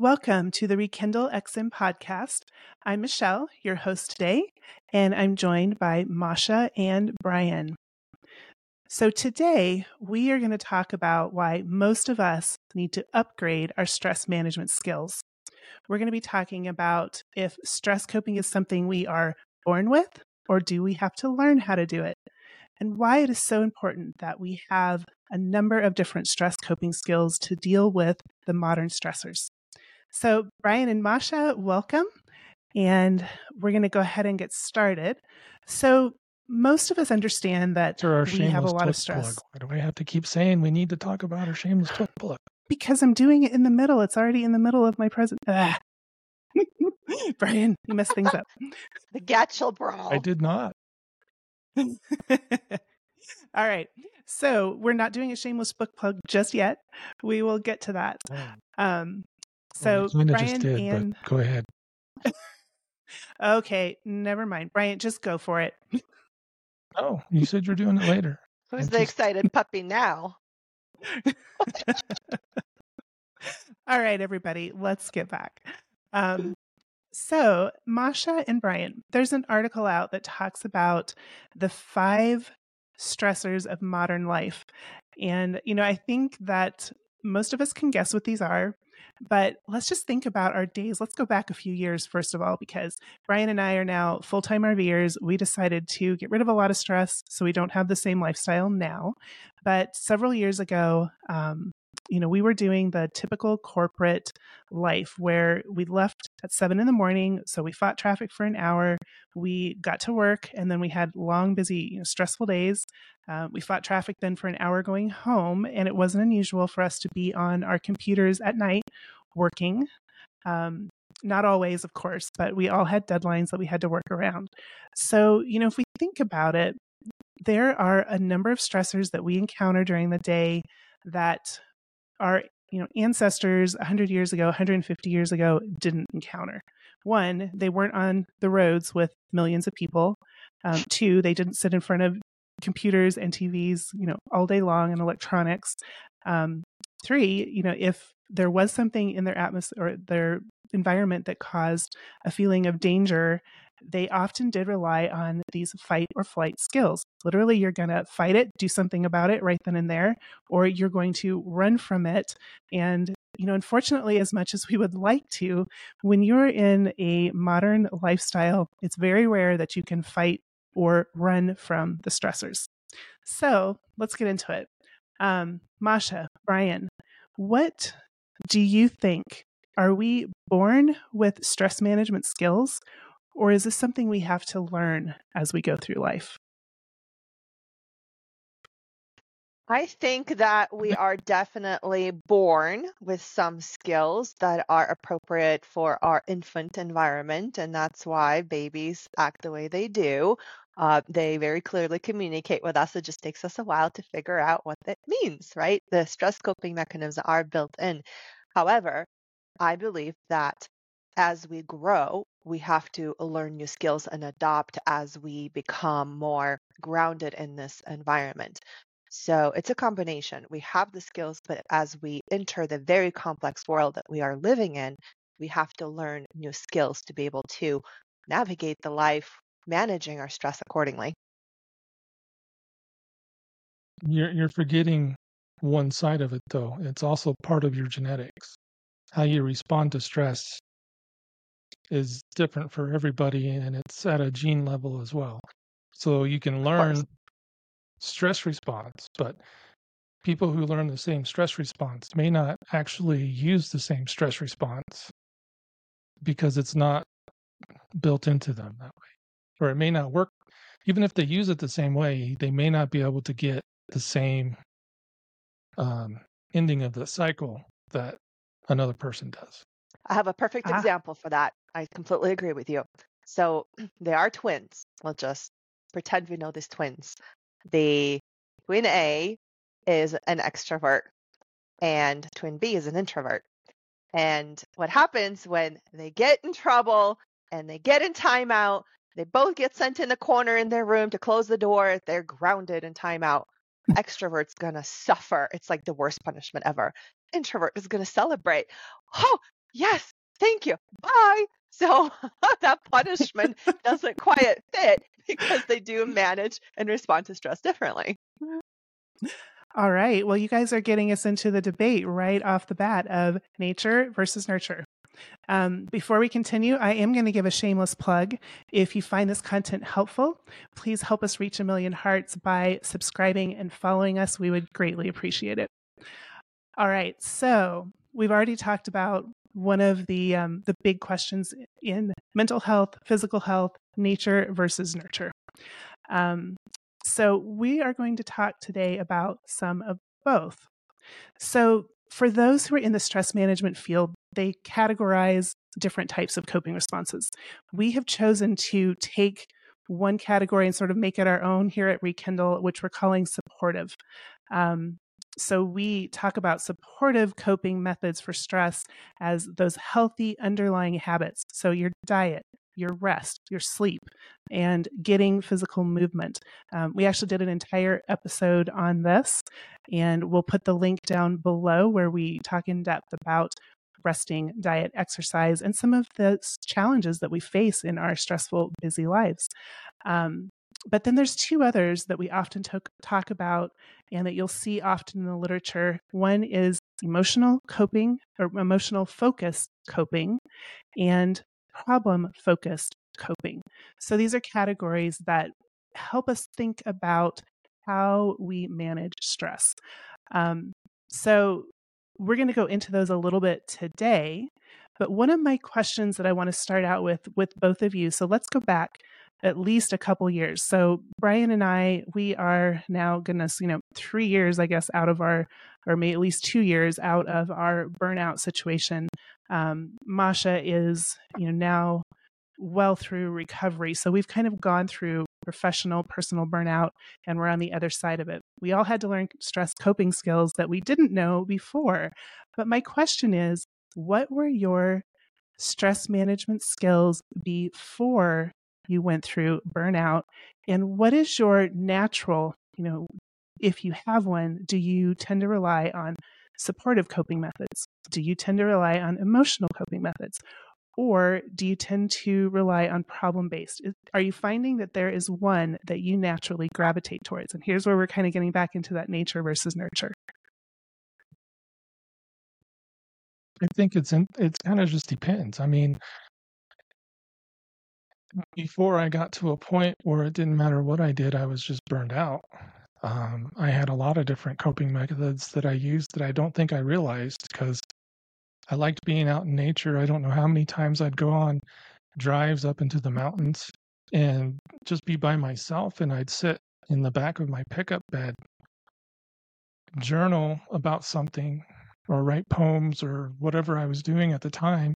Welcome to the Rekindle XM podcast. I'm Michelle, your host today, and I'm joined by Masha and Brian. So, today we are going to talk about why most of us need to upgrade our stress management skills. We're going to be talking about if stress coping is something we are born with, or do we have to learn how to do it? And why it is so important that we have a number of different stress coping skills to deal with the modern stressors. So, Brian and Masha, welcome. And we're going to go ahead and get started. So, most of us understand that we have a lot of stress. Plug. Why do I have to keep saying we need to talk about our shameless twit plug? Because I'm doing it in the middle. It's already in the middle of my present. Brian, you messed things up. the Gatchel brawl. I did not. All right. So we're not doing a shameless book plug just yet. We will get to that. Oh. Um, so well, Brian did, and go ahead. okay, never mind. Brian, just go for it. Oh, you said you're doing it later. Who's I'm the just... excited puppy now? All right, everybody, let's get back. Um, so, Masha and Brian, there's an article out that talks about the five stressors of modern life. And, you know, I think that most of us can guess what these are. But let's just think about our days. Let's go back a few years, first of all, because Brian and I are now full time RVers. We decided to get rid of a lot of stress so we don't have the same lifestyle now. But several years ago, um, you know, we were doing the typical corporate life where we left at seven in the morning. So we fought traffic for an hour. We got to work and then we had long, busy, you know, stressful days. Uh, we fought traffic then for an hour going home. And it wasn't unusual for us to be on our computers at night working. Um, not always, of course, but we all had deadlines that we had to work around. So, you know, if we think about it, there are a number of stressors that we encounter during the day that our you know ancestors 100 years ago 150 years ago didn't encounter. One they weren't on the roads with millions of people. Um, two they didn't sit in front of computers and tvs you know all day long and electronics. Um, three you know if there was something in their atmosphere or their environment that caused a feeling of danger they often did rely on these fight or flight skills. Literally, you're going to fight it, do something about it right then and there, or you're going to run from it. And, you know, unfortunately, as much as we would like to, when you're in a modern lifestyle, it's very rare that you can fight or run from the stressors. So let's get into it. Um, Masha, Brian, what do you think? Are we born with stress management skills, or is this something we have to learn as we go through life? I think that we are definitely born with some skills that are appropriate for our infant environment, and that's why babies act the way they do. Uh, they very clearly communicate with us. It just takes us a while to figure out what that means, right? The stress coping mechanisms are built in. However, I believe that as we grow, we have to uh, learn new skills and adopt as we become more grounded in this environment. So it's a combination. We have the skills, but as we enter the very complex world that we are living in, we have to learn new skills to be able to navigate the life, managing our stress accordingly. You're, you're forgetting one side of it, though. It's also part of your genetics. How you respond to stress is different for everybody and it's at a gene level as well. So you can learn stress response, but people who learn the same stress response may not actually use the same stress response because it's not built into them that way. Or it may not work. Even if they use it the same way, they may not be able to get the same um, ending of the cycle that another person does. I have a perfect ah. example for that. I completely agree with you. So they are twins. We'll just pretend we know these twins. The twin A is an extrovert and twin B is an introvert. And what happens when they get in trouble and they get in timeout, they both get sent in the corner in their room to close the door, they're grounded in timeout. Extrovert's gonna suffer. It's like the worst punishment ever. Introvert is gonna celebrate. Oh, yes, thank you, bye. So that punishment doesn't quite fit because they do manage and respond to stress differently. All right. Well, you guys are getting us into the debate right off the bat of nature versus nurture. Um, before we continue, I am going to give a shameless plug. If you find this content helpful, please help us reach a million hearts by subscribing and following us. We would greatly appreciate it. All right. So we've already talked about one of the um, the big questions in mental health, physical health, nature versus nurture. Um, so we are going to talk today about some of both. So for those who are in the stress management field, they categorize different types of coping responses. We have chosen to take one category and sort of make it our own here at Rekindle, which we're calling supportive. Um, so we talk about supportive coping methods for stress as those healthy underlying habits. So your diet, your rest, your sleep, and getting physical movement. Um, we actually did an entire episode on this, and we'll put the link down below where we talk in depth about resting, diet, exercise, and some of the challenges that we face in our stressful, busy lives. Um, but then there's two others that we often talk about and that you'll see often in the literature. One is emotional coping or emotional focused coping, and problem focused coping. So these are categories that help us think about how we manage stress. Um, so we're going to go into those a little bit today. But one of my questions that I want to start out with with both of you. So let's go back at least a couple years. So Brian and I, we are now goodness, you know, three years, I guess, out of our, or maybe at least two years out of our burnout situation. Um, Masha is, you know, now well through recovery. So we've kind of gone through professional, personal burnout, and we're on the other side of it. We all had to learn stress coping skills that we didn't know before. But my question is, what were your stress management skills before you went through burnout? And what is your natural, you know, if you have one, do you tend to rely on supportive coping methods? Do you tend to rely on emotional coping methods? Or do you tend to rely on problem based? Are you finding that there is one that you naturally gravitate towards? And here's where we're kind of getting back into that nature versus nurture. I think it's in, it's kind of just depends. I mean, before I got to a point where it didn't matter what I did, I was just burned out. Um, I had a lot of different coping methods that I used that I don't think I realized because I liked being out in nature. I don't know how many times I'd go on drives up into the mountains and just be by myself, and I'd sit in the back of my pickup bed, journal about something, or write poems, or whatever I was doing at the time,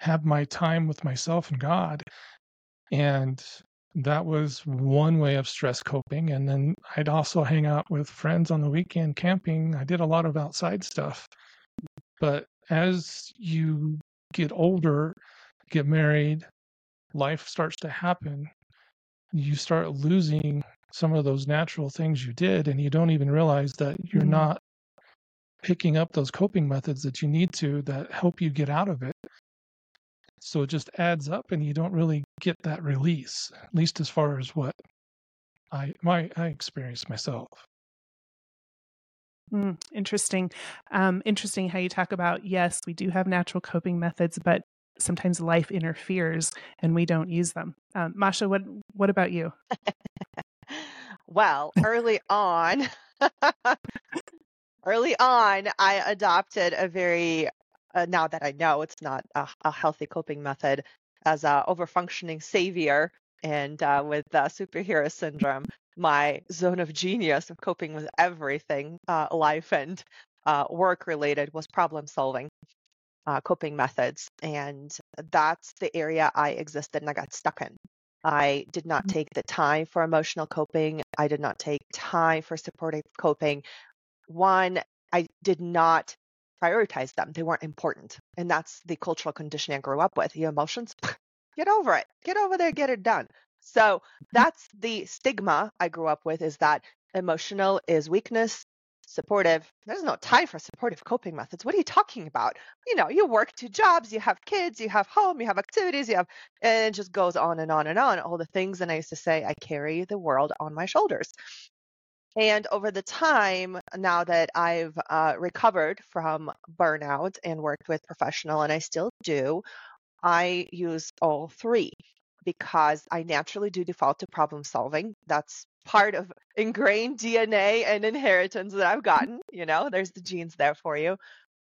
have my time with myself and God. And that was one way of stress coping. And then I'd also hang out with friends on the weekend camping. I did a lot of outside stuff. But as you get older, get married, life starts to happen, you start losing some of those natural things you did, and you don't even realize that you're mm-hmm. not picking up those coping methods that you need to that help you get out of it. So it just adds up, and you don't really get that release, at least as far as what I my I experienced myself. Mm, interesting. Um, interesting how you talk about yes, we do have natural coping methods, but sometimes life interferes and we don't use them. Um, Masha, what what about you? well, early on, early on, I adopted a very uh, now that I know it's not a, a healthy coping method as a overfunctioning savior and uh, with uh, superhero syndrome my zone of genius of coping with everything, uh, life and uh, work related, was problem solving. Uh, coping methods. And that's the area I existed and I got stuck in. I did not mm. take the time for emotional coping. I did not take time for supportive coping. One, I did not prioritize them. They weren't important. And that's the cultural conditioning I grew up with. Your emotions, get over it. Get over there, get it done. So mm-hmm. that's the stigma I grew up with is that emotional is weakness, supportive. There's no time for supportive coping methods. What are you talking about? You know, you work two jobs, you have kids, you have home, you have activities, you have, and it just goes on and on and on. All the things. And I used to say, I carry the world on my shoulders. And over the time, now that I've uh, recovered from burnout and worked with professional, and I still do, I use all three because I naturally do default to problem solving. That's part of ingrained DNA and inheritance that I've gotten. You know, there's the genes there for you.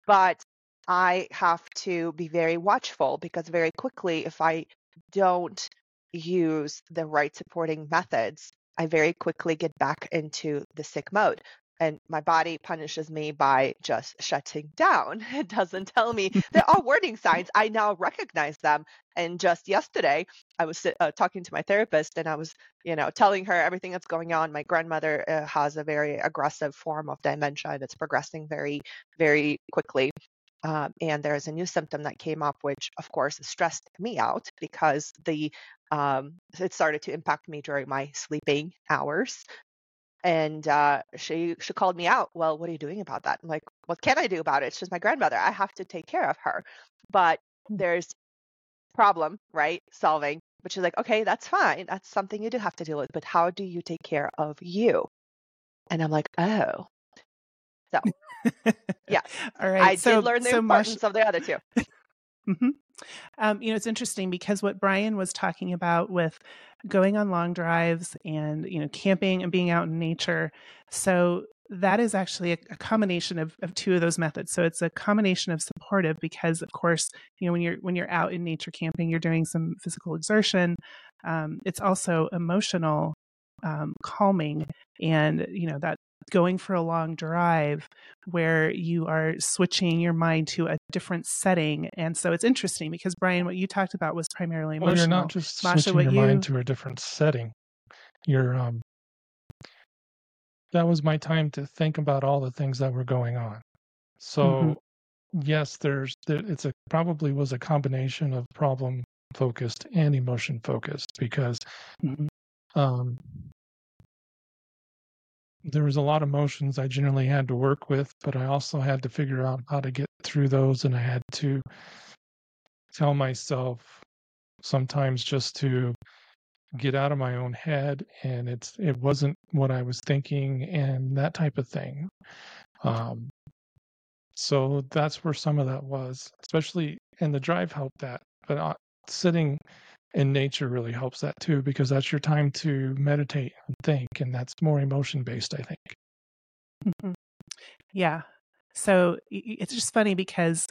But I have to be very watchful because very quickly, if I don't use the right supporting methods, I very quickly get back into the sick mode and my body punishes me by just shutting down. It doesn't tell me there are warning signs. I now recognize them. And just yesterday, I was uh, talking to my therapist and I was, you know, telling her everything that's going on. My grandmother uh, has a very aggressive form of dementia that's progressing very, very quickly. Um, and there's a new symptom that came up, which of course stressed me out because the um, it started to impact me during my sleeping hours and uh, she she called me out. Well, what are you doing about that? I'm like, what can I do about it? She's my grandmother. I have to take care of her. But hmm. there's problem, right? Solving. But she's like, okay, that's fine. That's something you do have to deal with. But how do you take care of you? And I'm like, oh. So, yeah. All right. I so, did learn the so importance Mash- of the other 2 mm-hmm. Um, you know, it's interesting because what Brian was talking about with going on long drives and, you know, camping and being out in nature. So that is actually a, a, combination of, of two of those methods. So it's a combination of supportive because, of course, you know, when you're when you're out in nature camping, you're doing some physical exertion. Um, it's also emotional um, calming, and you know that going for a long drive where you are switching your mind to a different setting. And so it's interesting because Brian, what you talked about was primarily emotional. Well, you're not just Masha, switching your you... mind to a different setting. You're um that was my time to think about all the things that were going on. So mm-hmm. yes, there's there, it's a probably was a combination of problem focused and emotion focused because mm-hmm. um there was a lot of emotions I generally had to work with, but I also had to figure out how to get through those, and I had to tell myself sometimes just to get out of my own head and it's it wasn't what i was thinking and that type of thing. Um so that's where some of that was especially and the drive helped that but uh, sitting and nature really helps that too because that's your time to meditate and think and that's more emotion based i think mm-hmm. yeah so it's just funny because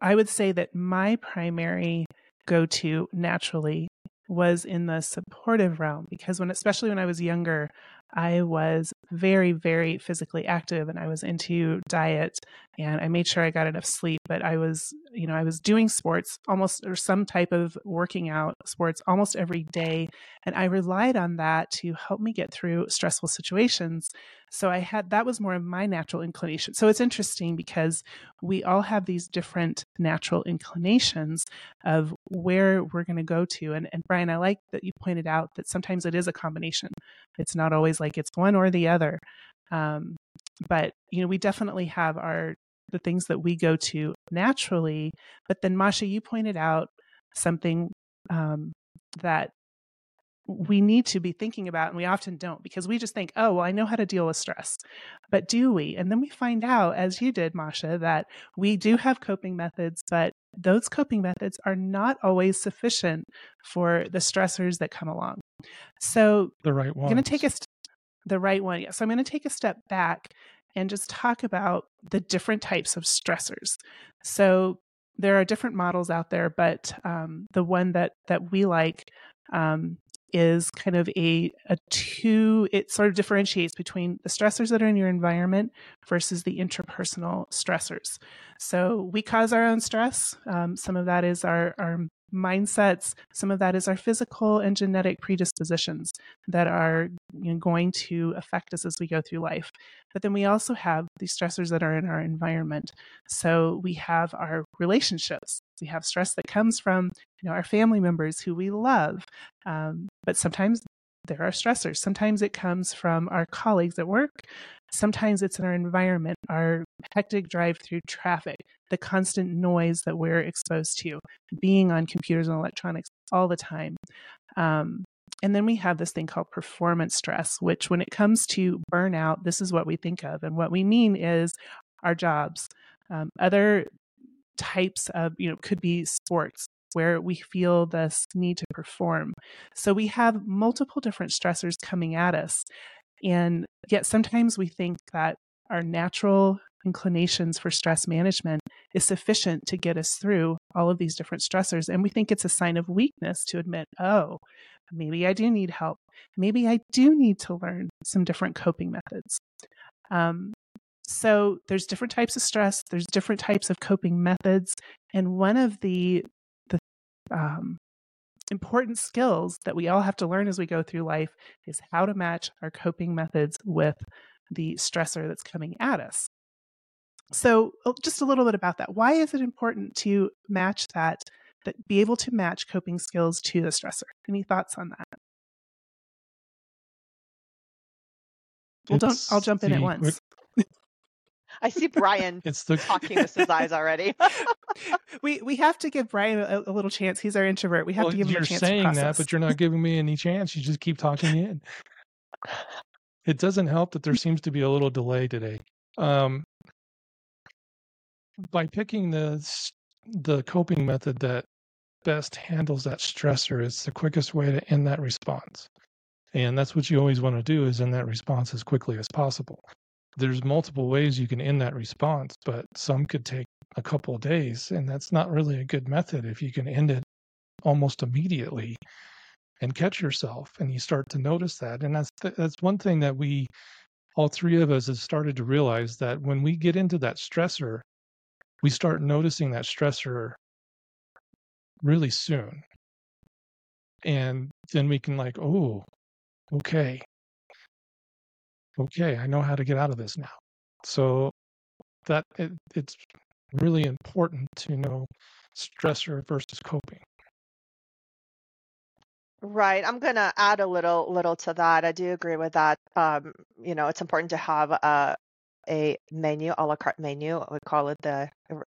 i would say that my primary go to naturally was in the supportive realm because when especially when I was younger, I was very, very physically active and I was into diet and I made sure I got enough sleep. But I was, you know, I was doing sports almost or some type of working out sports almost every day. And I relied on that to help me get through stressful situations. So I had that was more of my natural inclination. So it's interesting because we all have these different natural inclinations of where we're going to go to. And, and Brian, I like that you pointed out that sometimes it is a combination. It's not always like it's one or the other. Um, but you know, we definitely have our the things that we go to naturally. But then, Masha, you pointed out something um, that we need to be thinking about, and we often don't because we just think, oh, well, I know how to deal with stress. But do we? And then we find out, as you did, Masha, that we do have coping methods, but those coping methods are not always sufficient for the stressors that come along. So, the right one. I'm going to take a st- the right one. Yeah. So, I'm going to take a step back and just talk about the different types of stressors. So, there are different models out there, but um, the one that that we like um, is kind of a, a two, it sort of differentiates between the stressors that are in your environment versus the interpersonal stressors. So we cause our own stress. Um, some of that is our, our mindsets. Some of that is our physical and genetic predispositions that are you know, going to affect us as we go through life. But then we also have these stressors that are in our environment. So we have our relationships. We have stress that comes from you know our family members who we love, um, but sometimes there are stressors. Sometimes it comes from our colleagues at work. Sometimes it's in our environment, our hectic drive through traffic, the constant noise that we're exposed to, being on computers and electronics all the time. Um, and then we have this thing called performance stress, which, when it comes to burnout, this is what we think of. And what we mean is our jobs. Um, other types of, you know, could be sports where we feel this need to perform. So we have multiple different stressors coming at us. And yet sometimes we think that our natural inclinations for stress management is sufficient to get us through all of these different stressors. And we think it's a sign of weakness to admit, oh, maybe I do need help. Maybe I do need to learn some different coping methods. Um, so there's different types of stress, there's different types of coping methods. And one of the, the um, important skills that we all have to learn as we go through life is how to match our coping methods with the stressor that's coming at us. So, oh, just a little bit about that. Why is it important to match that, that be able to match coping skills to the stressor? Any thoughts on that? Well, don't. I'll jump in at once. I see Brian it's the talking with his eyes already. we we have to give Brian a, a, little chance. He's our introvert. We have well, to give him a chance. You're saying that, but you're not giving me any chance. You just keep talking in. It doesn't help that there seems to be a little delay today. Um, by picking the the coping method that best handles that stressor, it's the quickest way to end that response. And that's what you always want to do is end that response as quickly as possible there's multiple ways you can end that response, but some could take a couple of days, and that's not really a good method if you can end it almost immediately and catch yourself and you start to notice that. And that's th- that's one thing that we all three of us have started to realize that when we get into that stressor, we start noticing that stressor really soon. And then we can like, oh, okay, okay, I know how to get out of this now. So that it, it's really important to know stressor versus coping. Right. I'm gonna add a little little to that. I do agree with that. Um, you know, it's important to have a a menu, a la carte menu. We call it the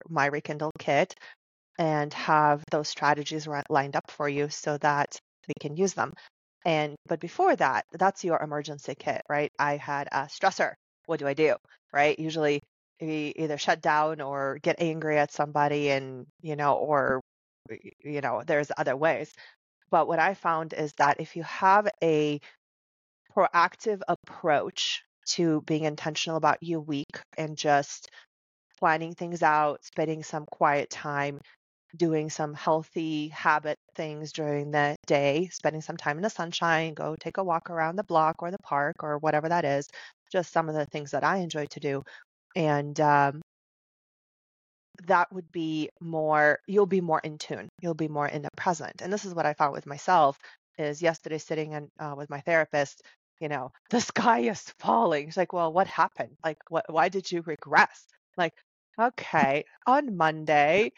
My Rekindle Kit, and have those strategies lined up for you so that we can use them. And but before that, that's your emergency kit, right? I had a stressor. What do I do? Right? Usually we either shut down or get angry at somebody and, you know, or you know, there's other ways. But what I found is that if you have a proactive approach to being intentional about your week and just planning things out, spending some quiet time, doing some healthy habit things during the day, spending some time in the sunshine, go take a walk around the block or the park or whatever that is, just some of the things that I enjoy to do. And um, that would be more, you'll be more in tune, you'll be more in the present. And this is what I found with myself is yesterday sitting in, uh, with my therapist, you know, the sky is falling. She's like, well, what happened? Like, what, why did you regress? Like, okay, on Monday,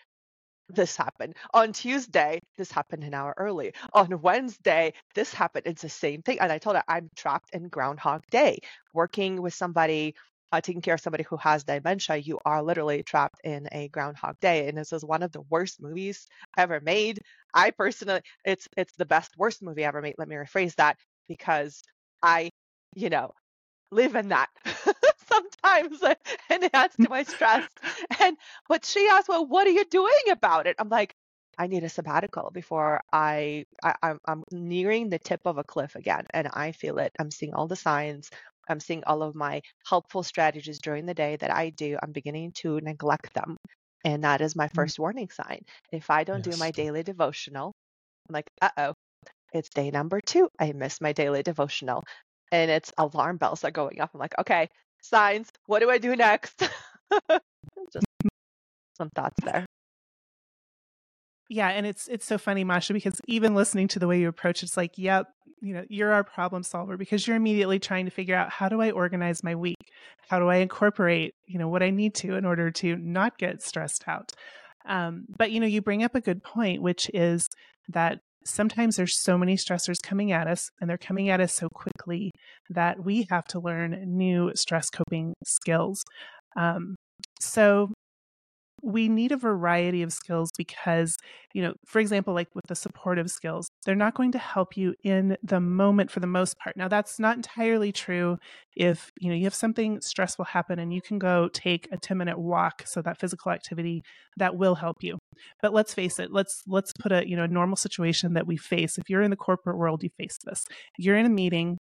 this happened. On Tuesday, this happened an hour early. On Wednesday, this happened. It's the same thing. And I told her I'm trapped in Groundhog Day, working with somebody, uh, taking care of somebody who has dementia. You are literally trapped in a Groundhog Day. And this is one of the worst movies ever made. I personally, it's it's the best worst movie ever made. Let me rephrase that because I, you know, live in that. sometimes and it adds to my stress. And but she asked, Well, what are you doing about it? I'm like, I need a sabbatical before I, I I'm, I'm nearing the tip of a cliff again, and I feel it. I'm seeing all the signs. I'm seeing all of my helpful strategies during the day that I do. I'm beginning to neglect them, and that is my mm. first warning sign. If I don't yes. do my daily devotional, I'm like, uh oh, it's day number two. I missed my daily devotional, and it's alarm bells are going off. I'm like, okay, signs. What do I do next? Some thoughts there. Yeah, and it's it's so funny, Masha, because even listening to the way you approach it's like, yep, you know, you're our problem solver because you're immediately trying to figure out how do I organize my week? How do I incorporate, you know, what I need to in order to not get stressed out? Um, but you know, you bring up a good point, which is that sometimes there's so many stressors coming at us and they're coming at us so quickly that we have to learn new stress coping skills. Um, so we need a variety of skills because, you know, for example, like with the supportive skills, they're not going to help you in the moment for the most part. Now, that's not entirely true if, you know, you have something stressful happen and you can go take a 10 minute walk. So that physical activity that will help you. But let's face it, let's, let's put a, you know, a normal situation that we face. If you're in the corporate world, you face this. You're in a meeting,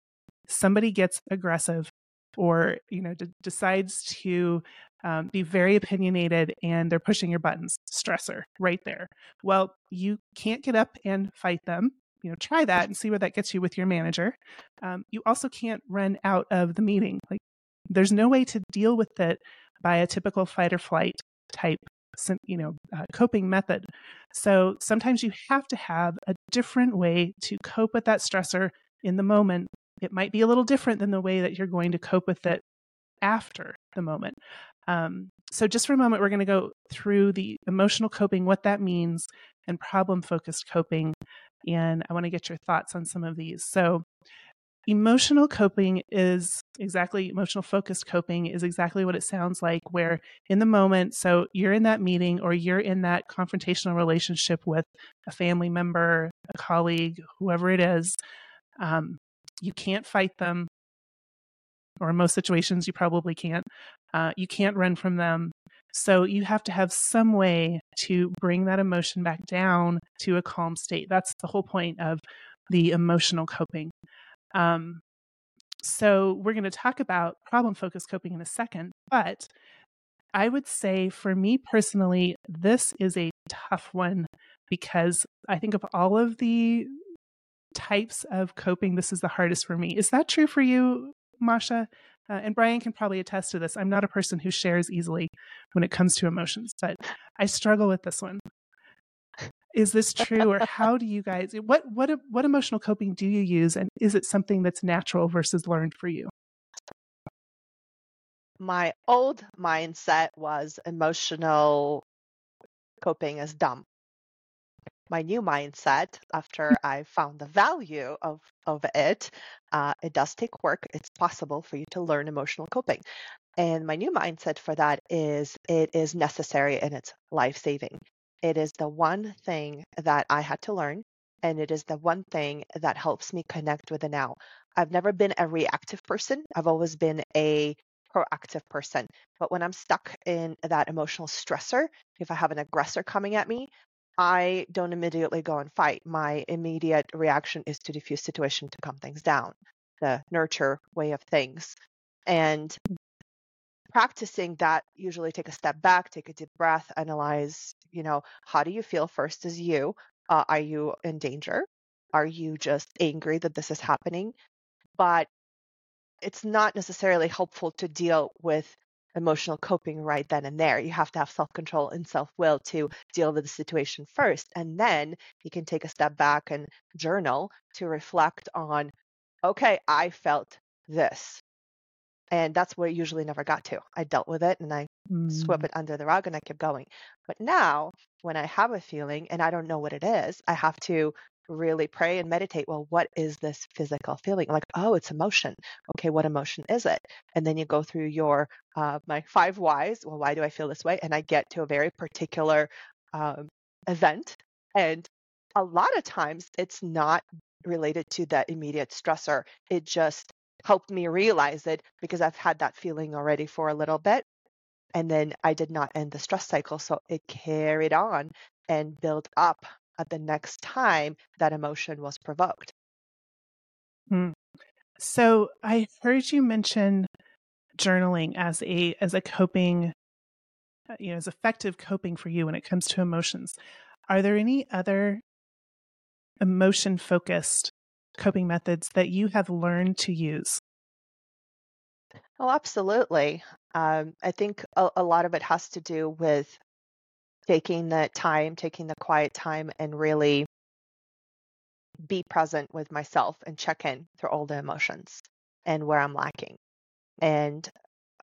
somebody gets aggressive or you know d- decides to um, be very opinionated and they're pushing your buttons stressor right there. Well you can't get up and fight them you know try that and see where that gets you with your manager. Um, you also can't run out of the meeting like there's no way to deal with it by a typical fight or flight type you know uh, coping method. So sometimes you have to have a different way to cope with that stressor in the moment it might be a little different than the way that you're going to cope with it after the moment. Um, so, just for a moment, we're going to go through the emotional coping, what that means, and problem focused coping. And I want to get your thoughts on some of these. So, emotional coping is exactly emotional focused coping is exactly what it sounds like where in the moment so you're in that meeting or you're in that confrontational relationship with a family member a colleague whoever it is um, you can't fight them, or in most situations, you probably can't. Uh, you can't run from them. So you have to have some way to bring that emotion back down to a calm state. That's the whole point of the emotional coping. Um, so we're going to talk about problem focused coping in a second, but I would say for me personally, this is a tough one because I think of all of the types of coping, this is the hardest for me. Is that true for you, Masha? Uh, and Brian can probably attest to this. I'm not a person who shares easily when it comes to emotions, but I struggle with this one. Is this true, or how do you guys? What what what emotional coping do you use, and is it something that's natural versus learned for you? My old mindset was emotional coping is dumb my new mindset after I found the value of of it. Uh, it does take work. It's possible for you to learn emotional coping, and my new mindset for that is it is necessary and it's life saving. It is the one thing that I had to learn, and it is the one thing that helps me connect with the now. I've never been a reactive person. I've always been a proactive person. But when I'm stuck in that emotional stressor, if I have an aggressor coming at me, I don't immediately go and fight. My immediate reaction is to diffuse situation to calm things down, the nurture way of things. And practicing that usually take a step back, take a deep breath, analyze, you know, how do you feel first as you? Uh, are you in danger? Are you just angry that this is happening? But it's not necessarily helpful to deal with emotional coping right then and there. You have to have self control and self will to deal with the situation first. And then you can take a step back and journal to reflect on, okay, I felt this. And that's where I usually never got to. I dealt with it and I mm. swept it under the rug and I kept going. But now, when I have a feeling and I don't know what it is, I have to really pray and meditate well what is this physical feeling? Like oh it's emotion. Okay what emotion is it? And then you go through your uh, my five whys well why do i feel this way? And i get to a very particular um, event and a lot of times it's not related to that immediate stressor. It just helped me realize it because i've had that feeling already for a little bit and then i did not end the stress cycle so it carried on and built up at the next time that emotion was provoked. Hmm. So I heard you mention journaling as a as a coping uh, you know as effective coping for you when it comes to emotions. Are there any other emotion focused coping methods that you have learned to use? Oh, absolutely. Um, I think a, a lot of it has to do with taking the time, taking the quiet time, and really be present with myself and check in through all the emotions and where I'm lacking. And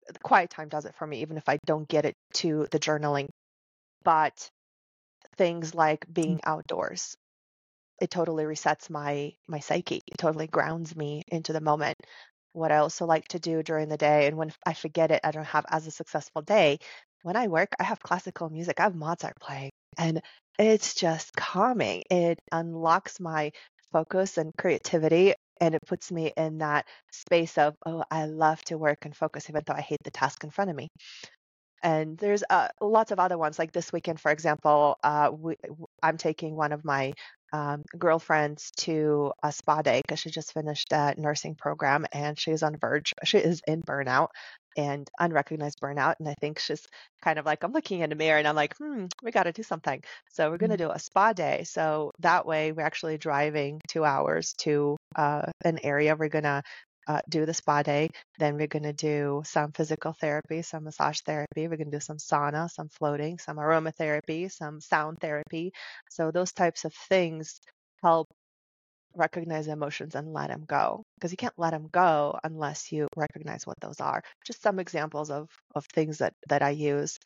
the quiet time does it for me, even if I don't get it to the journaling. But things like being mm. outdoors it totally resets my my psyche. It totally grounds me into the moment. What I also like to do during the day, and when I forget it, I don't have as a successful day. When I work, I have classical music. I have Mozart playing, and it's just calming. It unlocks my focus and creativity, and it puts me in that space of, oh, I love to work and focus, even though I hate the task in front of me and there's uh, lots of other ones like this weekend for example uh, we, i'm taking one of my um, girlfriends to a spa day because she just finished a nursing program and she's on verge she is in burnout and unrecognized burnout and i think she's kind of like i'm looking in the mirror and i'm like hmm we got to do something so we're going to mm-hmm. do a spa day so that way we're actually driving two hours to uh, an area we're going to uh, do the spa day. Then we're going to do some physical therapy, some massage therapy. We're going to do some sauna, some floating, some aromatherapy, some sound therapy. So those types of things help recognize emotions and let them go because you can't let them go unless you recognize what those are just some examples of of things that that i use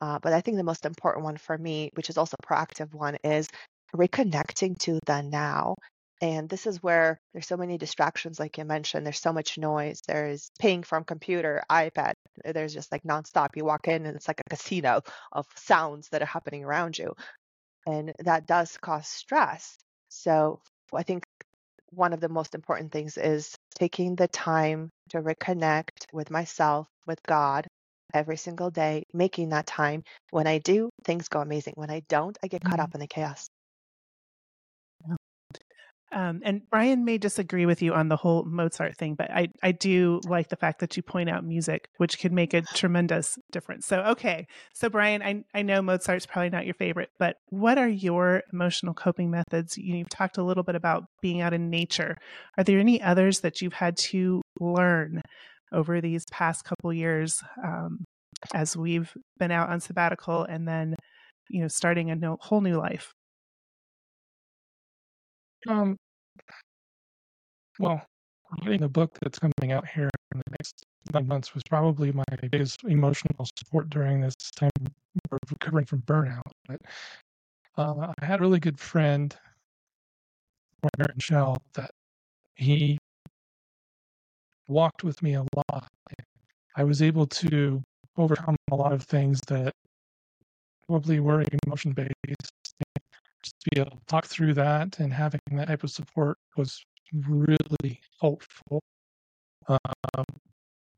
uh, but i think the most important one for me which is also a proactive one is reconnecting to the now and this is where there's so many distractions, like you mentioned. There's so much noise. There's ping from computer, iPad. There's just like nonstop. You walk in and it's like a casino of sounds that are happening around you. And that does cause stress. So I think one of the most important things is taking the time to reconnect with myself, with God every single day, making that time. When I do, things go amazing. When I don't, I get caught mm-hmm. up in the chaos. Um, and Brian may disagree with you on the whole Mozart thing, but I, I do like the fact that you point out music, which could make a tremendous difference. So, okay. So, Brian, I, I know Mozart's probably not your favorite, but what are your emotional coping methods? You've talked a little bit about being out in nature. Are there any others that you've had to learn over these past couple years um, as we've been out on sabbatical and then, you know, starting a no, whole new life? Um, well, reading the book that's coming out here in the next nine months was probably my biggest emotional support during this time of recovering from burnout. But uh, I had a really good friend, Martin Shell, that he walked with me a lot. I was able to overcome a lot of things that probably were emotion based. Just be able to talk through that and having that type of support was really helpful. Um,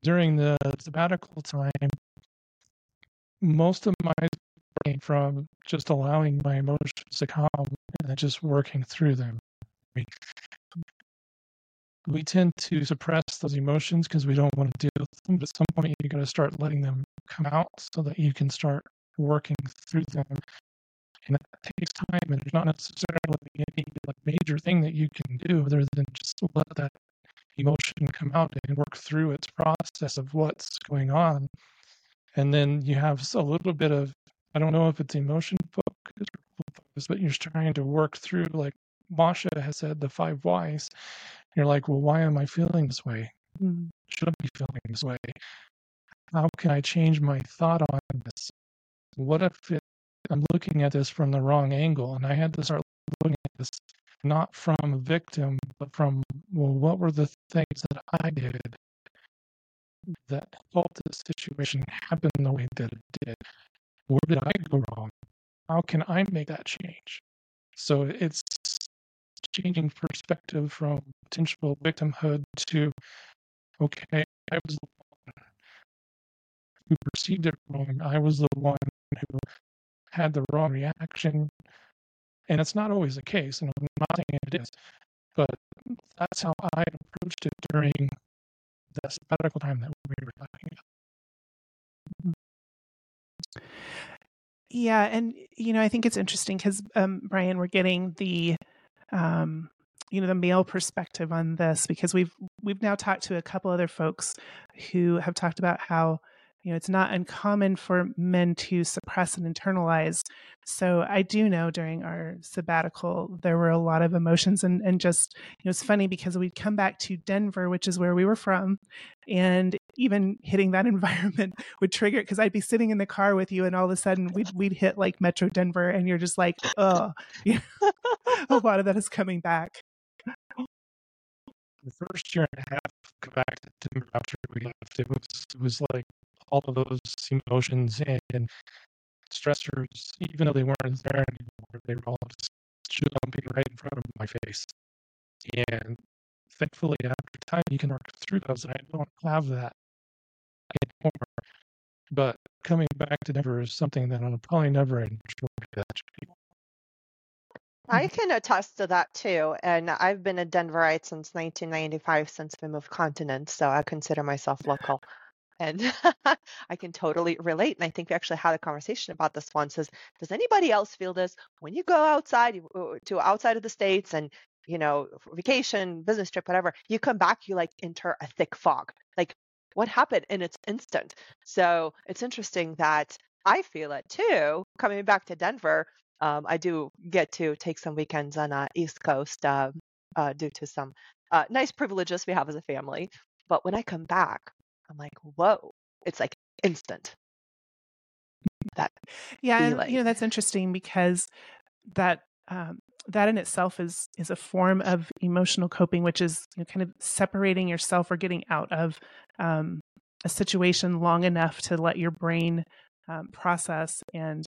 during the sabbatical time, most of my came from just allowing my emotions to come and just working through them. We tend to suppress those emotions because we don't want to deal with them, but at some point you got to start letting them come out so that you can start working through them and that takes time and there's not necessarily any like major thing that you can do other than just let that emotion come out and work through its process of what's going on. And then you have a little bit of i don't know if it's emotion focus but you're trying to work through like masha has said the five whys. You're like well why am i feeling this way? Mm-hmm. should i be feeling this way? How can i change my thought on this? What if it I'm looking at this from the wrong angle, and I had to start looking at this not from a victim, but from well, what were the things that I did that helped the situation happen the way that it did? Where did I go wrong? How can I make that change? So it's changing perspective from potential victimhood to okay, I was the one who perceived it wrong. I was the one who had the wrong reaction. And it's not always the case, and I'm not saying it is, but that's how I approached it during the sabbatical time that we were talking about. Yeah, and you know, I think it's interesting because um, Brian, we're getting the um, you know the male perspective on this because we've we've now talked to a couple other folks who have talked about how you know it's not uncommon for men to suppress and internalize so i do know during our sabbatical there were a lot of emotions and, and just you know it's funny because we'd come back to denver which is where we were from and even hitting that environment would trigger it because I'd be sitting in the car with you and all of a sudden we'd we'd hit like Metro Denver and you're just like, oh, a lot of that is coming back. The first year and a half back to Denver after we left, it was it was like all of those emotions and, stressors, even though they weren't there anymore, they were all just jumping right in front of my face. And thankfully, after time, you can work through those. And I don't have that anymore. But coming back to Denver is something that I'll probably never enjoy that I can attest to that too. And I've been a Denverite since 1995, since we moved continents. So I consider myself local. And I can totally relate. And I think we actually had a conversation about this once. Is does anybody else feel this when you go outside uh, to outside of the states and you know vacation, business trip, whatever? You come back, you like enter a thick fog. Like what happened? And it's instant. So it's interesting that I feel it too. Coming back to Denver, um, I do get to take some weekends on uh, East Coast uh, uh, due to some uh, nice privileges we have as a family. But when I come back, I'm like, whoa, it's like instant. That yeah, and you know that's interesting because that um, that in itself is is a form of emotional coping, which is you know, kind of separating yourself or getting out of um, a situation long enough to let your brain um, process and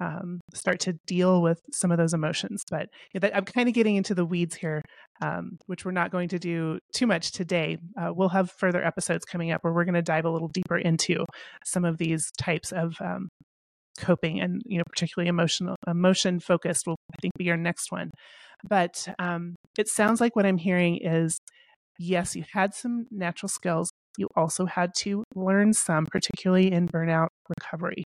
um, start to deal with some of those emotions. But you know, that, I'm kind of getting into the weeds here, um, which we're not going to do too much today. Uh, we'll have further episodes coming up where we're going to dive a little deeper into some of these types of um, coping, and you know, particularly emotional, emotion focused will I think be our next one. But um, it sounds like what I'm hearing is, yes, you had some natural skills. You also had to learn some, particularly in burnout recovery.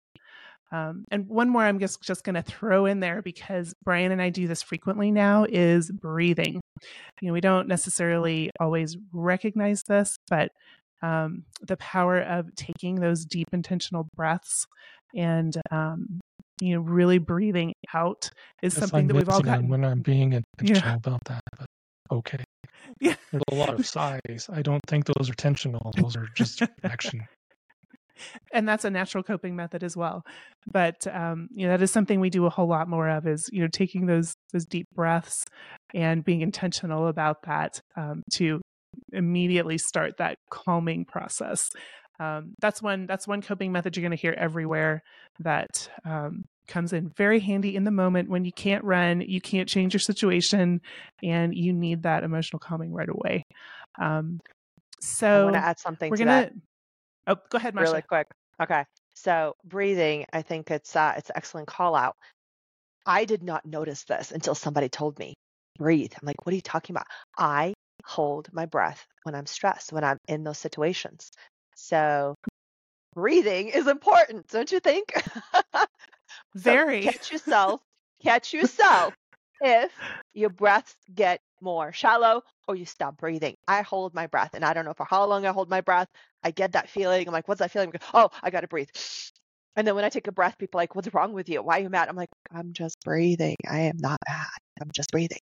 Um, and one more I'm just, just going to throw in there because Brian and I do this frequently now is breathing. You know, we don't necessarily always recognize this, but um, the power of taking those deep intentional breaths and um, you know really breathing out is something that we've all gotten. when I'm being Yeah, intentional about that, but okay. yeah. There's a lot of sighs. I don't think those are intentional. Those are just action. And that's a natural coping method as well but um, you know that is something we do a whole lot more of is you know taking those those deep breaths and being intentional about that um, to immediately start that calming process um, that's one that's one coping method you're going to hear everywhere that um, comes in very handy in the moment when you can't run you can't change your situation and you need that emotional calming right away um, I want to so add something we're gonna. that. Oh go ahead really quick. Okay. So breathing, I think it's uh, it's an excellent call out. I did not notice this until somebody told me, breathe. I'm like, what are you talking about? I hold my breath when I'm stressed, when I'm in those situations. So breathing is important, don't you think? so very catch yourself, catch yourself if your breaths get more shallow or you stop breathing. I hold my breath and I don't know for how long I hold my breath. I get that feeling. I'm like, what's that feeling? Oh, I got to breathe. And then when I take a breath, people are like, what's wrong with you? Why are you mad? I'm like, I'm just breathing. I am not mad. I'm just breathing.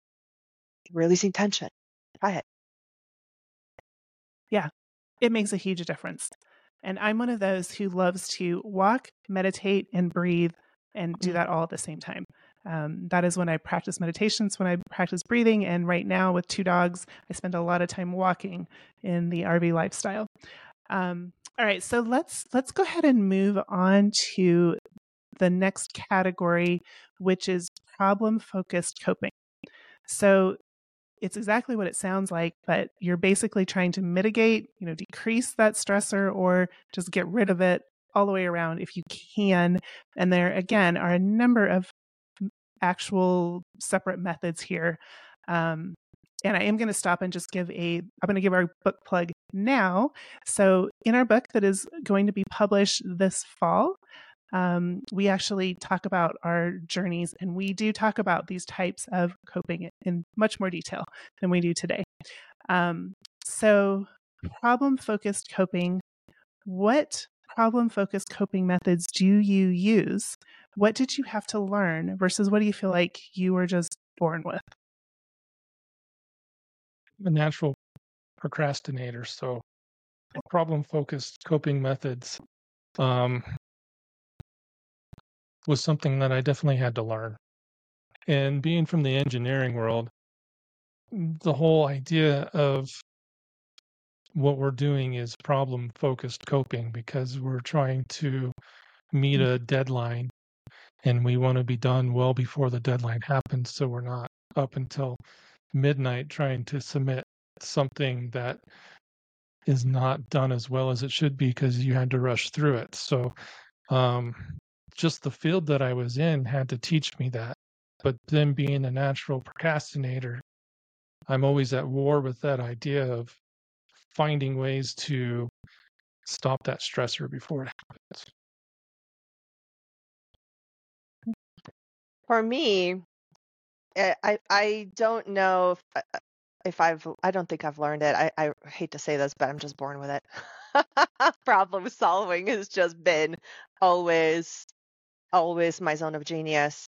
Releasing tension. Try it. Yeah, it makes a huge difference. And I'm one of those who loves to walk, meditate, and breathe and do Mm. that all at the same time. Um, that is when I practice meditations, when I practice breathing. And right now, with two dogs, I spend a lot of time walking in the RV lifestyle. Um, all right, so let's let's go ahead and move on to the next category, which is problem focused coping. So it's exactly what it sounds like, but you're basically trying to mitigate, you know, decrease that stressor or just get rid of it all the way around if you can. And there again are a number of actual separate methods here. Um, and I am going to stop and just give a, I'm going to give our book plug now. So, in our book that is going to be published this fall, um, we actually talk about our journeys and we do talk about these types of coping in much more detail than we do today. Um, so, problem focused coping, what problem focused coping methods do you use? What did you have to learn versus what do you feel like you were just born with? I'm a natural procrastinator, so problem focused coping methods um, was something that I definitely had to learn. And being from the engineering world, the whole idea of what we're doing is problem focused coping because we're trying to meet Mm. a deadline and we want to be done well before the deadline happens so we're not up until midnight trying to submit something that is not done as well as it should be because you had to rush through it so um, just the field that i was in had to teach me that but then being a natural procrastinator i'm always at war with that idea of finding ways to stop that stressor before it happens For me, eh, I I don't know if uh, uh, if I've I don't think I've learned it. I I hate to say this, but I'm just born with it. Problem solving has just been always always my zone of genius.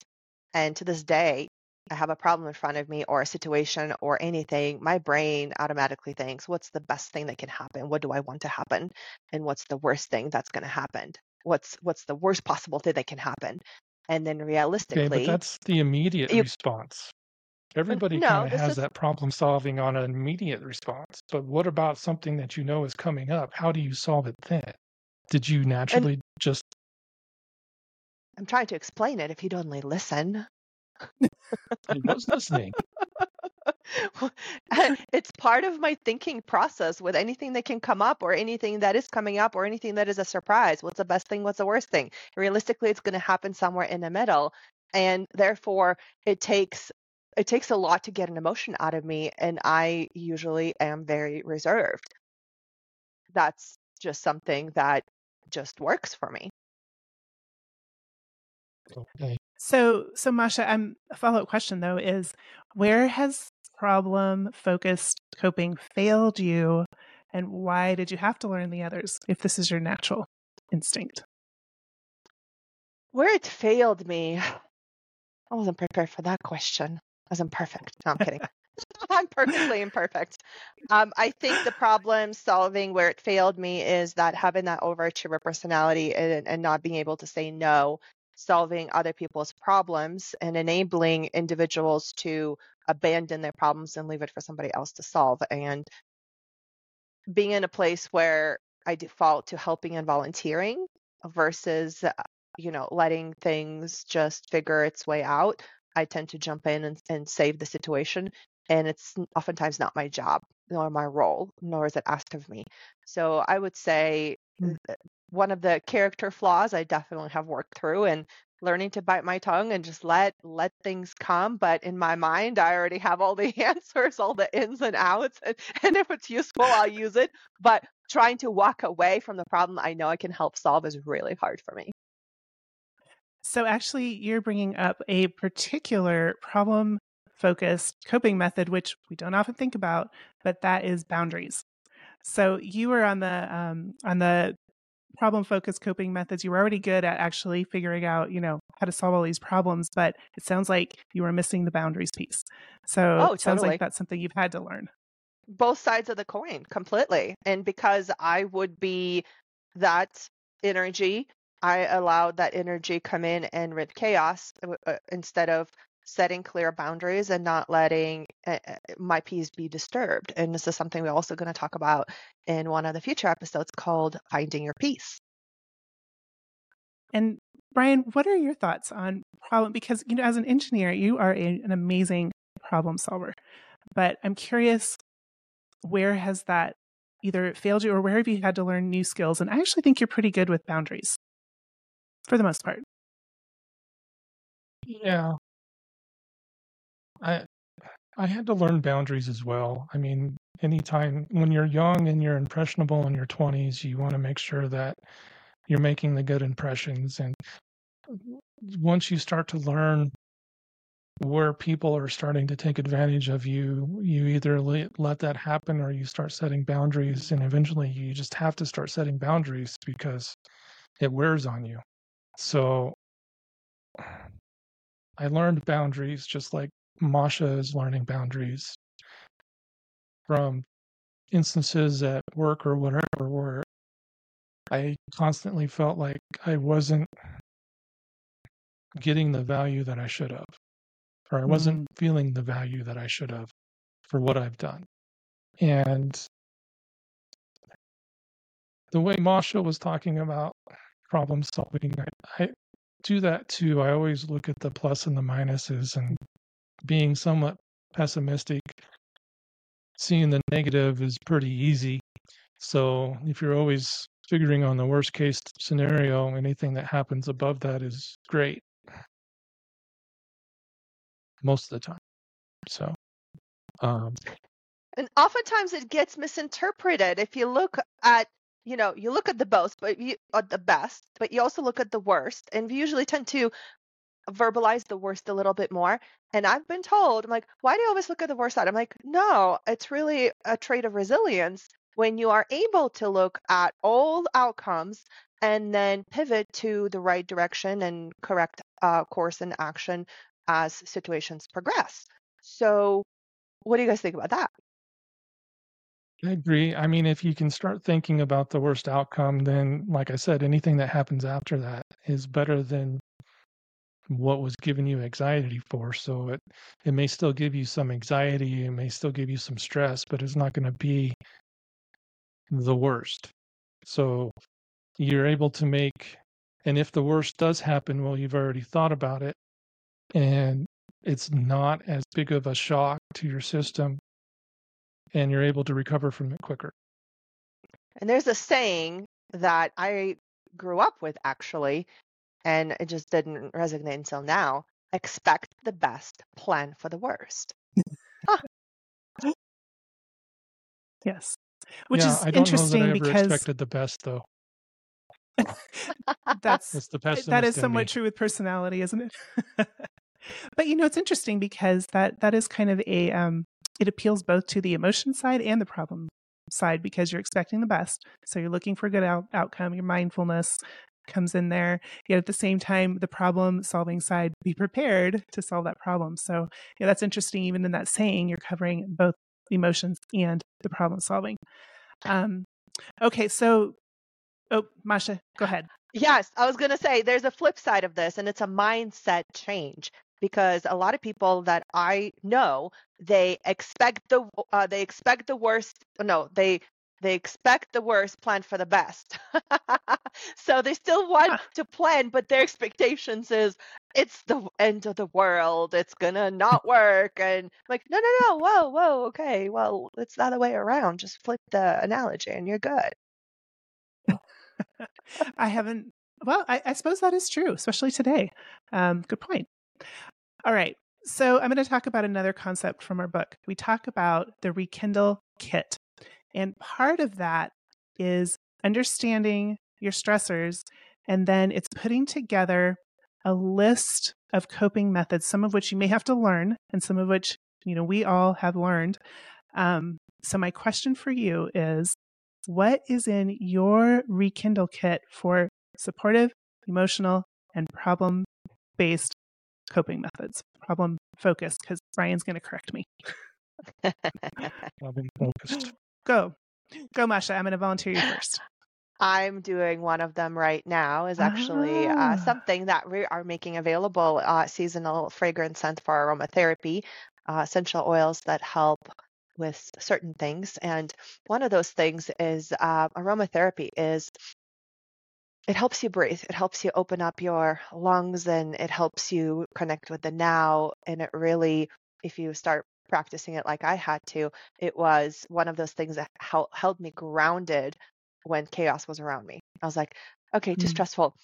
And to this day, I have a problem in front of me or a situation or anything, my brain automatically thinks, what's the best thing that can happen? What do I want to happen? And what's the worst thing that's going to happen? What's what's the worst possible thing that can happen? And then okay but realistically, that's the immediate you response mm, everybody no, kind of has is that problem solving on an immediate response but what about something that you know is coming up how do you solve it then did you and naturally just I'm trying to explain it if you'd only listen. i was listening it's part of my thinking process with anything that can come up or anything that is coming up or anything that is a surprise. What's the best thing? What's the worst thing? Realistically, it's going to happen somewhere in the middle. And therefore, it takes it takes a lot to get an emotion out of me and I usually am very reserved. That's just something that just works for me. okay So, so Masha, I'm a follow-up question though is where has problem focused coping failed you and why did you have to learn the others if this is your natural instinct? Where it failed me, I wasn't prepared for that question. I was imperfect. No, I'm kidding. I'm perfectly imperfect. Um, I think the problem solving where it failed me is that having that overachiever personality and, and not being able to say no, solving other people's problems and enabling individuals to abandon their problems and leave it for somebody else to solve. And being in a place where I default to helping and volunteering versus, uh, you know, letting things just figure its way out. I tend to jump in and, and save the situation. And it's oftentimes not my job nor my role, nor is it asked of me. So I would say Mm. th- one of the character flaws I definitely have worked through and learning to bite my tongue and just let let things come. But in my mind, I already have all the answers, all the ins and outs, and, and if it's useful, I'll use it. But trying to walk away from the problem I know I can help solve is really hard for me. So actually you're bringing up a particular problem focused coping method which we don't often think about, but that is boundaries. So you were on the um, on the problem focused coping methods. You were already good at actually figuring out, you know, how to solve all these problems, but it sounds like you were missing the boundaries piece. So Oh, it sounds like that's something you've had to learn. both sides of the coin completely. And because I would be that energy, I allowed that energy come in and rid chaos uh, instead of setting clear boundaries and not letting uh, uh, my peace be disturbed. And this is something we're also going to talk about in one of the future episodes called Finding Your Peace. And Brian, what are your thoughts on problem? Because you know, as an engineer, you are a, an amazing problem solver. But I'm curious, where has that either failed you, or where have you had to learn new skills? And I actually think you're pretty good with boundaries, for the most part. yeah i i had to learn boundaries as well. I mean anytime when you're young and you're impressionable in your 20s you want to make sure that you're making the good impressions and once you start to learn where people are starting to take advantage of you you either le- let that happen or you start setting boundaries and eventually you just have to start setting boundaries because it wears on you. So i learned boundaries just like masha is learning boundaries from instances at work or whatever where I constantly felt like I wasn't getting the value that I should have, or I wasn't Mm. feeling the value that I should have for what I've done. And the way Masha was talking about problem solving, I, I do that too. I always look at the plus and the minuses and being somewhat pessimistic, seeing the negative is pretty easy. So if you're always figuring on the worst case scenario, anything that happens above that is great most of the time. So, um, And oftentimes it gets misinterpreted. If you look at, you know, you look at the best, but you at the best, but you also look at the worst, and we usually tend to verbalize the worst a little bit more. And I've been told, I'm like, why do you always look at the worst side? I'm like, no, it's really a trait of resilience when you are able to look at all outcomes and then pivot to the right direction and correct uh, course and action as situations progress. So, what do you guys think about that? I agree. I mean, if you can start thinking about the worst outcome, then, like I said, anything that happens after that is better than what was giving you anxiety for. So it it may still give you some anxiety, it may still give you some stress, but it's not going to be the worst. So you're able to make, and if the worst does happen, well, you've already thought about it, and it's not as big of a shock to your system, and you're able to recover from it quicker. And there's a saying that I grew up with actually, and it just didn't resonate until now. Expect the best, plan for the worst. Yes. Which yeah, is I don't interesting know that I ever because expected the best though. that's It's the pessimist is in somewhat me. true with personality, isn't it? but you know, it's interesting because that that is kind of a um it appeals both to the emotion side and the problem side because you're expecting the best. So you're looking for a good out- outcome. Your mindfulness comes in there. Yet at the same time, the problem solving side, be prepared to solve that problem. So yeah, that's interesting. Even in that saying, you're covering both the emotions and the problem solving. Um, okay, so oh, Masha, go ahead. Yes, I was going to say there's a flip side of this, and it's a mindset change because a lot of people that I know they expect the uh, they expect the worst. No, they they expect the worst, plan for the best. so they still want to plan, but their expectations is it's the end of the world. It's gonna not work, and I'm like no, no, no, whoa, whoa, okay, well it's the other way around. Just flip the analogy, and you're good. I haven't. Well, I, I suppose that is true, especially today. Um, good point. All right. So I'm going to talk about another concept from our book. We talk about the Rekindle kit. And part of that is understanding your stressors, and then it's putting together a list of coping methods, some of which you may have to learn, and some of which, you know, we all have learned. Um, so, my question for you is what is in your rekindle kit for supportive emotional and problem based coping methods problem focused because brian's going to correct me Problem focused. Go go masha i'm going to volunteer you first I'm doing one of them right now. Is actually uh, Ah. something that we are making available. Uh, seasonal fragrance scent for aromatherapy, uh, essential oils that help with certain things. And one of those things is uh, aromatherapy. Is it helps you breathe. It helps you open up your lungs, and it helps you connect with the now. And it really, if you start practicing it like I had to, it was one of those things that hel- held me grounded when chaos was around me. I was like, okay, too Mm. stressful.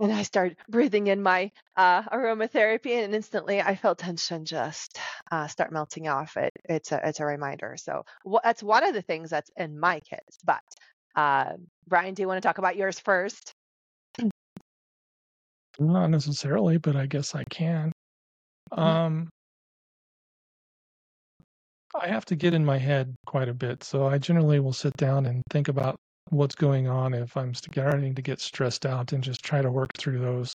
And I started breathing in my uh, aromatherapy, and instantly I felt tension just uh, start melting off. It, it's a it's a reminder. So that's one of the things that's in my kits. But uh, Brian, do you want to talk about yours first? Not necessarily, but I guess I can. Um, I have to get in my head quite a bit, so I generally will sit down and think about what's going on if I'm starting to get stressed out and just try to work through those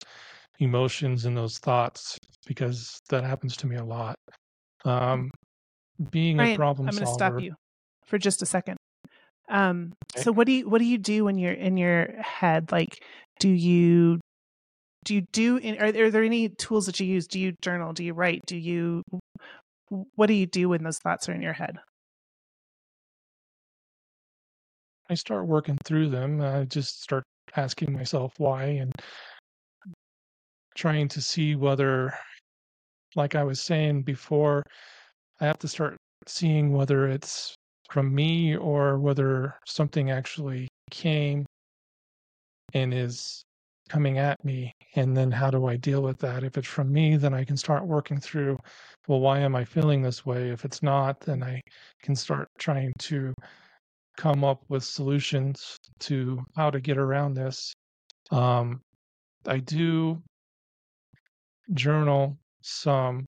emotions and those thoughts because that happens to me a lot. Um, being a brian problem i'm going to stop you for just a second. Um, Okay. so what do you what do you do when you're in your head? Like, do you do you do? in- Are, are there any tools that you use? Do you journal? Do you write? Do you what do you do when those thoughts are in your head? I start working through them. I just start asking myself why and trying to see whether, like I was saying before, I have to start seeing whether it's from me or whether something actually came and is coming at me. And then how do I deal with that? If it's from me, then I can start working through, well, why am I feeling this way? If it's not, then I can start trying to come up with solutions to how to get around this. Um, I do journal some.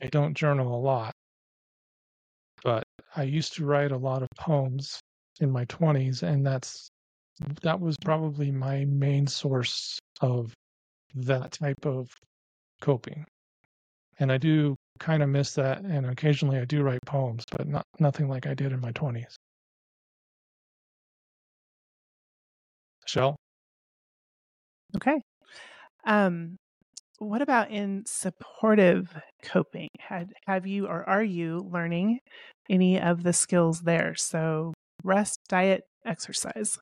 I don't journal a lot, but I used to write a lot of poems in my 20s, and that's that was probably my main source of that type of coping. And I do kind of miss that, and occasionally I do write poems, but not nothing like I did in my 20s. Shell? Okay. Um, what about in supportive coping? Had have you or are you learning any of the skills there? So rest, diet, exercise.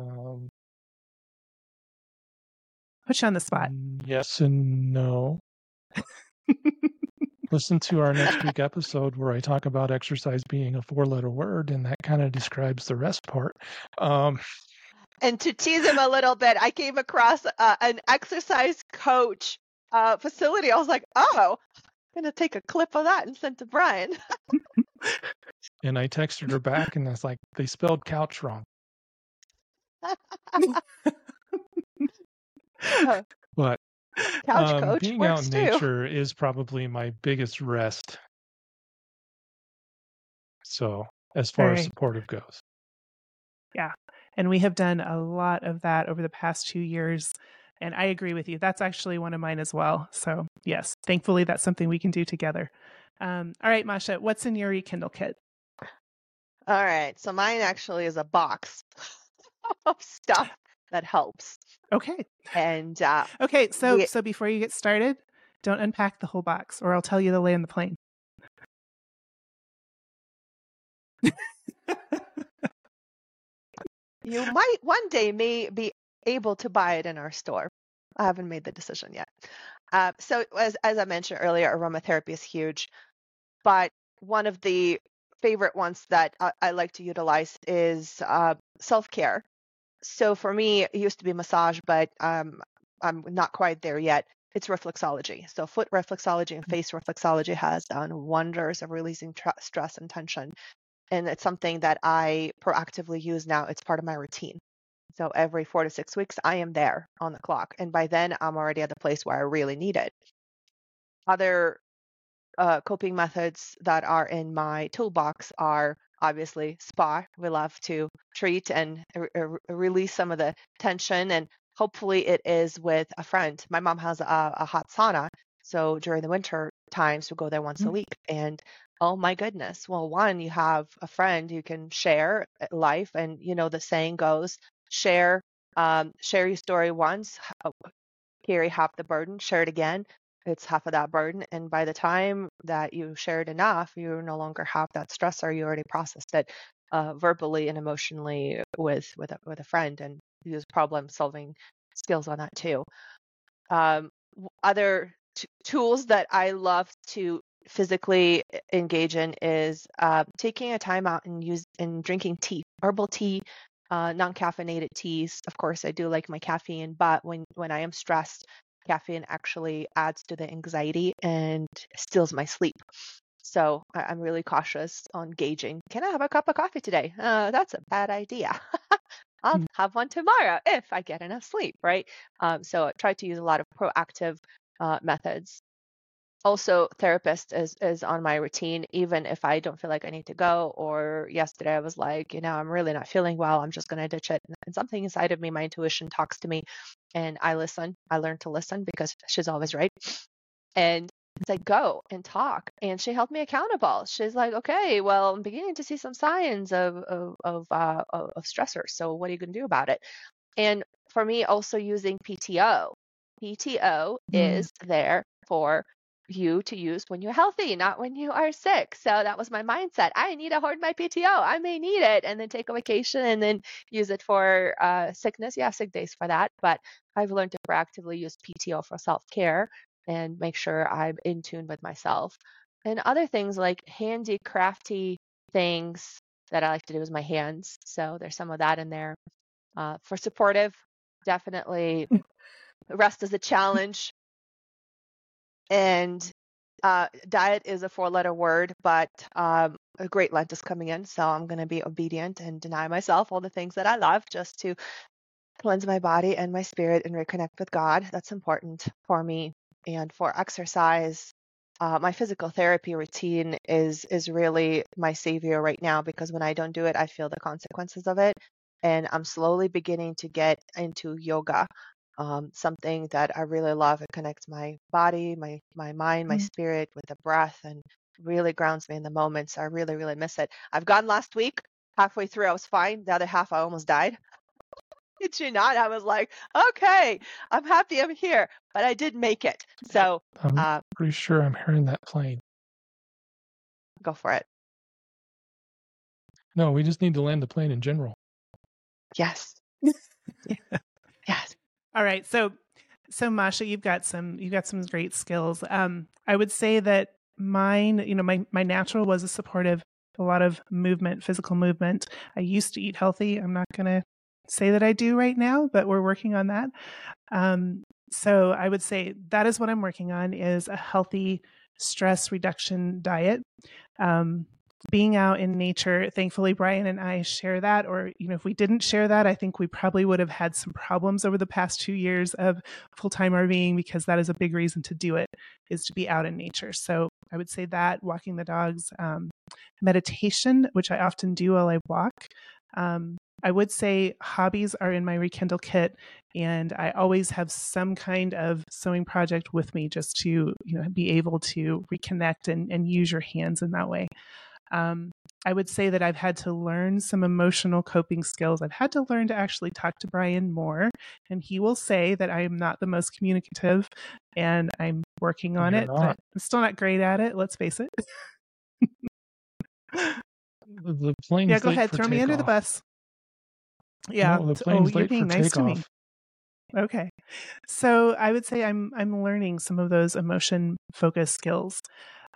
Um, Put you on the spot. mm, yes and no. Listen to our next week episode where I talk about exercise being a four letter word, and that kind of describes the rest part. Um, And to tease him a little bit, I came across uh, an exercise coach uh, facility. I was like, oh, I'm going to take a clip of that and send to Brian. and I texted her back, and I was like, they spelled couch wrong. But Couch um, coach being out works in too. nature is probably my biggest rest. So, as far as supportive goes, Yeah. And we have done a lot of that over the past two years. And I agree with you. That's actually one of mine as well. So, yes, thankfully, that's something we can do together. Um, all right, Masha, what's in your Rekindle kit? All right. So mine actually is a box of stuff that helps. Okay. And uh, Okay. So, We- so before you get started, don't unpack the whole box or I'll tell you to land the plane. you might one day may be able to buy it in our store. I haven't made the decision yet. Uh, so as as I mentioned earlier, aromatherapy is huge, but one of the favorite ones that I, I like to utilize is uh, self care. So for me, it used to be massage, but um, I'm not quite there yet. It's reflexology. So foot reflexology and face reflexology has done wonders of releasing tr- stress and tension and it's something that I proactively use now. It's part of my routine. So every four to six weeks, I am there on the clock. And by then, I'm already at the place where I really need it. Other uh, coping methods that are in my toolbox are obviously spa. We love to treat and re- re- release some of the tension. And hopefully, it is with a friend. My mom has a, a hot sauna. So during the winter times, we go there once a Mm. week. And Oh my goodness. Well, one, you have a friend you can share uh, life, and you know the saying goes, share, um, share your story once, carry half the burden, share it again. It's half of that burden, and by the time that you shared enough, you no longer have that stressor. You already processed it uh, verbally and emotionally with with a, with a friend, and use problem solving skills on that too. Um, other t- tools that I love to physically engage in is uh, taking a time out and use and drinking tea, herbal tea, uh, non-caffeinated teas. Of course, I do like my caffeine, but when when I am stressed, caffeine actually adds to the anxiety and steals my sleep. So I- I'm really cautious on gauging. Can I have a cup of coffee today? Uh, that's a bad idea. I'll Mm. have one tomorrow if I get enough sleep, right? Um, so I try to use a lot of proactive uh, methods. Also, therapist is is on my routine, even if I don't feel like I need to go. Or yesterday I was like, you know, I'm really not feeling well. I'm just gonna ditch it. And something inside of me, my intuition talks to me, and I listen. I learn to listen because she's always right. And and said, go and talk. And she held me accountable. She's like, okay, well, I'm beginning to see some signs of, of, of, uh, of stressors. So what are you going to do about it? And for me, also using PTO. PTO Mm. is there for you to use when you're healthy, not when you are sick. So that was my mindset. I need to hoard my PTO. I may need it and then take a vacation and then use it for uh, sickness. Have sick days for that. But I've learned to proactively use PTO for self care and make sure I'm in tune with myself. And other things like handy, crafty things that I like to do with my hands. So there's some of that in there. Uh, for supportive, definitely rest is a challenge. And uh, diet is a four letter word, but um, a great Lent is coming in. So I'm going to be obedient and deny myself all the things that I love just to cleanse my body and my spirit and reconnect with God. That's important for me. And for exercise, uh, my physical therapy routine is is really my savior right now because when I don't do it, I feel the consequences of it. And I'm slowly beginning to get into yoga, um, something that I really love. It connects my body, my my mind, my Mm. spirit with the breath, and really grounds me in the moment. So I really, really miss it. I've gone last week. Halfway through, I was fine. The other half, I almost died. Did you not? I was like, okay, I'm happy I'm here, but I did make it. So I'm uh, pretty sure I'm hearing that plane. go for it. No, we just need to land the plane in general. Yes. yes. All right. So so Masha, you've got some you've got some great skills. Um I would say that mine, you know, my my natural was a supportive a lot of movement, physical movement. I used to eat healthy. I'm not going to say that I do right now, but we're working on that. Um so I would say that is what I'm working on is a healthy stress reduction diet. Um being out in nature thankfully brian and i share that or you know if we didn't share that i think we probably would have had some problems over the past two years of full-time rving because that is a big reason to do it is to be out in nature. So i would say that walking the dogs um, meditation which i often do while i walk. Um, i would say hobbies are in my rekindle kit and i always have some kind of sewing project with me just to you know be able to reconnect and, and use your hands in that way um, I would say that I've had to learn some emotional coping skills. I've had to learn to actually talk to Brian more, and he will say that I am not the most communicative, and I'm working on You're it. But I'm still not great at it. Let's face it. The, plane's yeah, go ahead. Throw me under the bus. Yeah. No, oh, you're being nice to me. Okay. So I would say I'm I'm learning some of those emotion focused skills.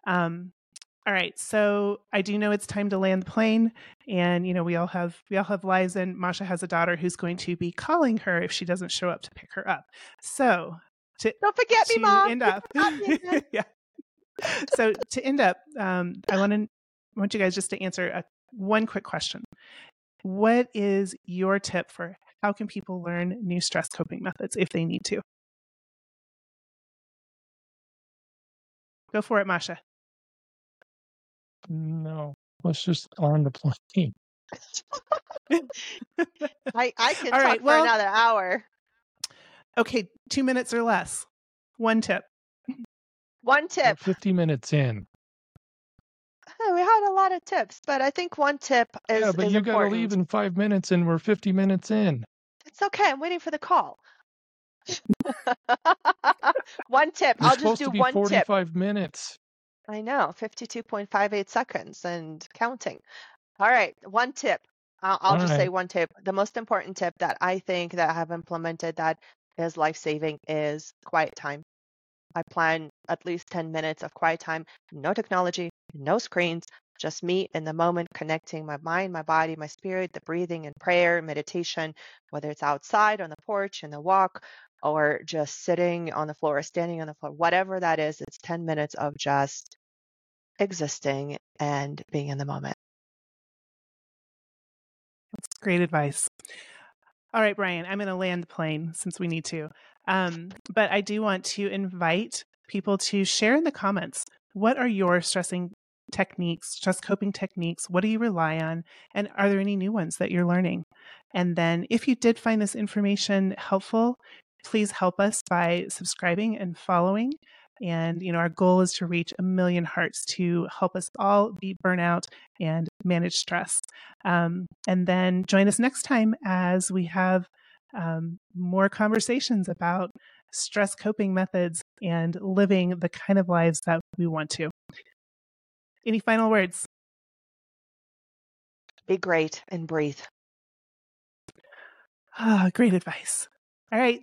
Um, all right. So I do know it's time to land the plane, and you know we all have we all have lives, and Masha has a daughter who's going to be calling her if she doesn't show up to pick her up. So to Don't forget me, Mom. end up, forgot me again. yeah. So to end up, um, I want to want you guys just to answer a, one quick question. What is your tip for how can people learn new stress coping methods if they need to? Go for it, Masha. No, let's just on the plane. I, I can All talk right, for well- another hour. Okay, two minutes or less. One tip. One We're tip. 50 minutes in. Oh, we had a lot of tips, but I think one tip is, yeah, but is you got to leave in five minutes, and we're 50 minutes in. It's okay. I'm waiting for the call. one tip. We're I'll just do to be one tip. 45 minutes. I know, 52.58 seconds and counting. All right, one tip. I'll, I'll All just say right. one tip. The most important tip that I think that I have implemented that is life saving is quiet time. I plan at least 10 minutes of quiet time, no technology, no screens, just me in the moment, connecting my mind, my body, my spirit, the breathing and prayer, meditation, whether it's outside on the porch, in the walk, or just sitting on the floor, or standing on the floor, whatever that is, it's 10 minutes of just existing and being in the moment. That's great advice. All right, Brian, I'm going to land the plane since we need to. Um, but I do want to invite people to share in the comments what are your stressing techniques, stress coping techniques? What do you rely on? And are there any new ones that you're learning? And then if you did find this information helpful, please help us by subscribing and following. And, you know, our goal is to reach a million hearts to help us all beat burnout and manage stress. Um, and then join us next time as we have um, more conversations about stress coping methods and living the kind of lives that we want to. Any final words? Be great and breathe. Ah, great advice. All right.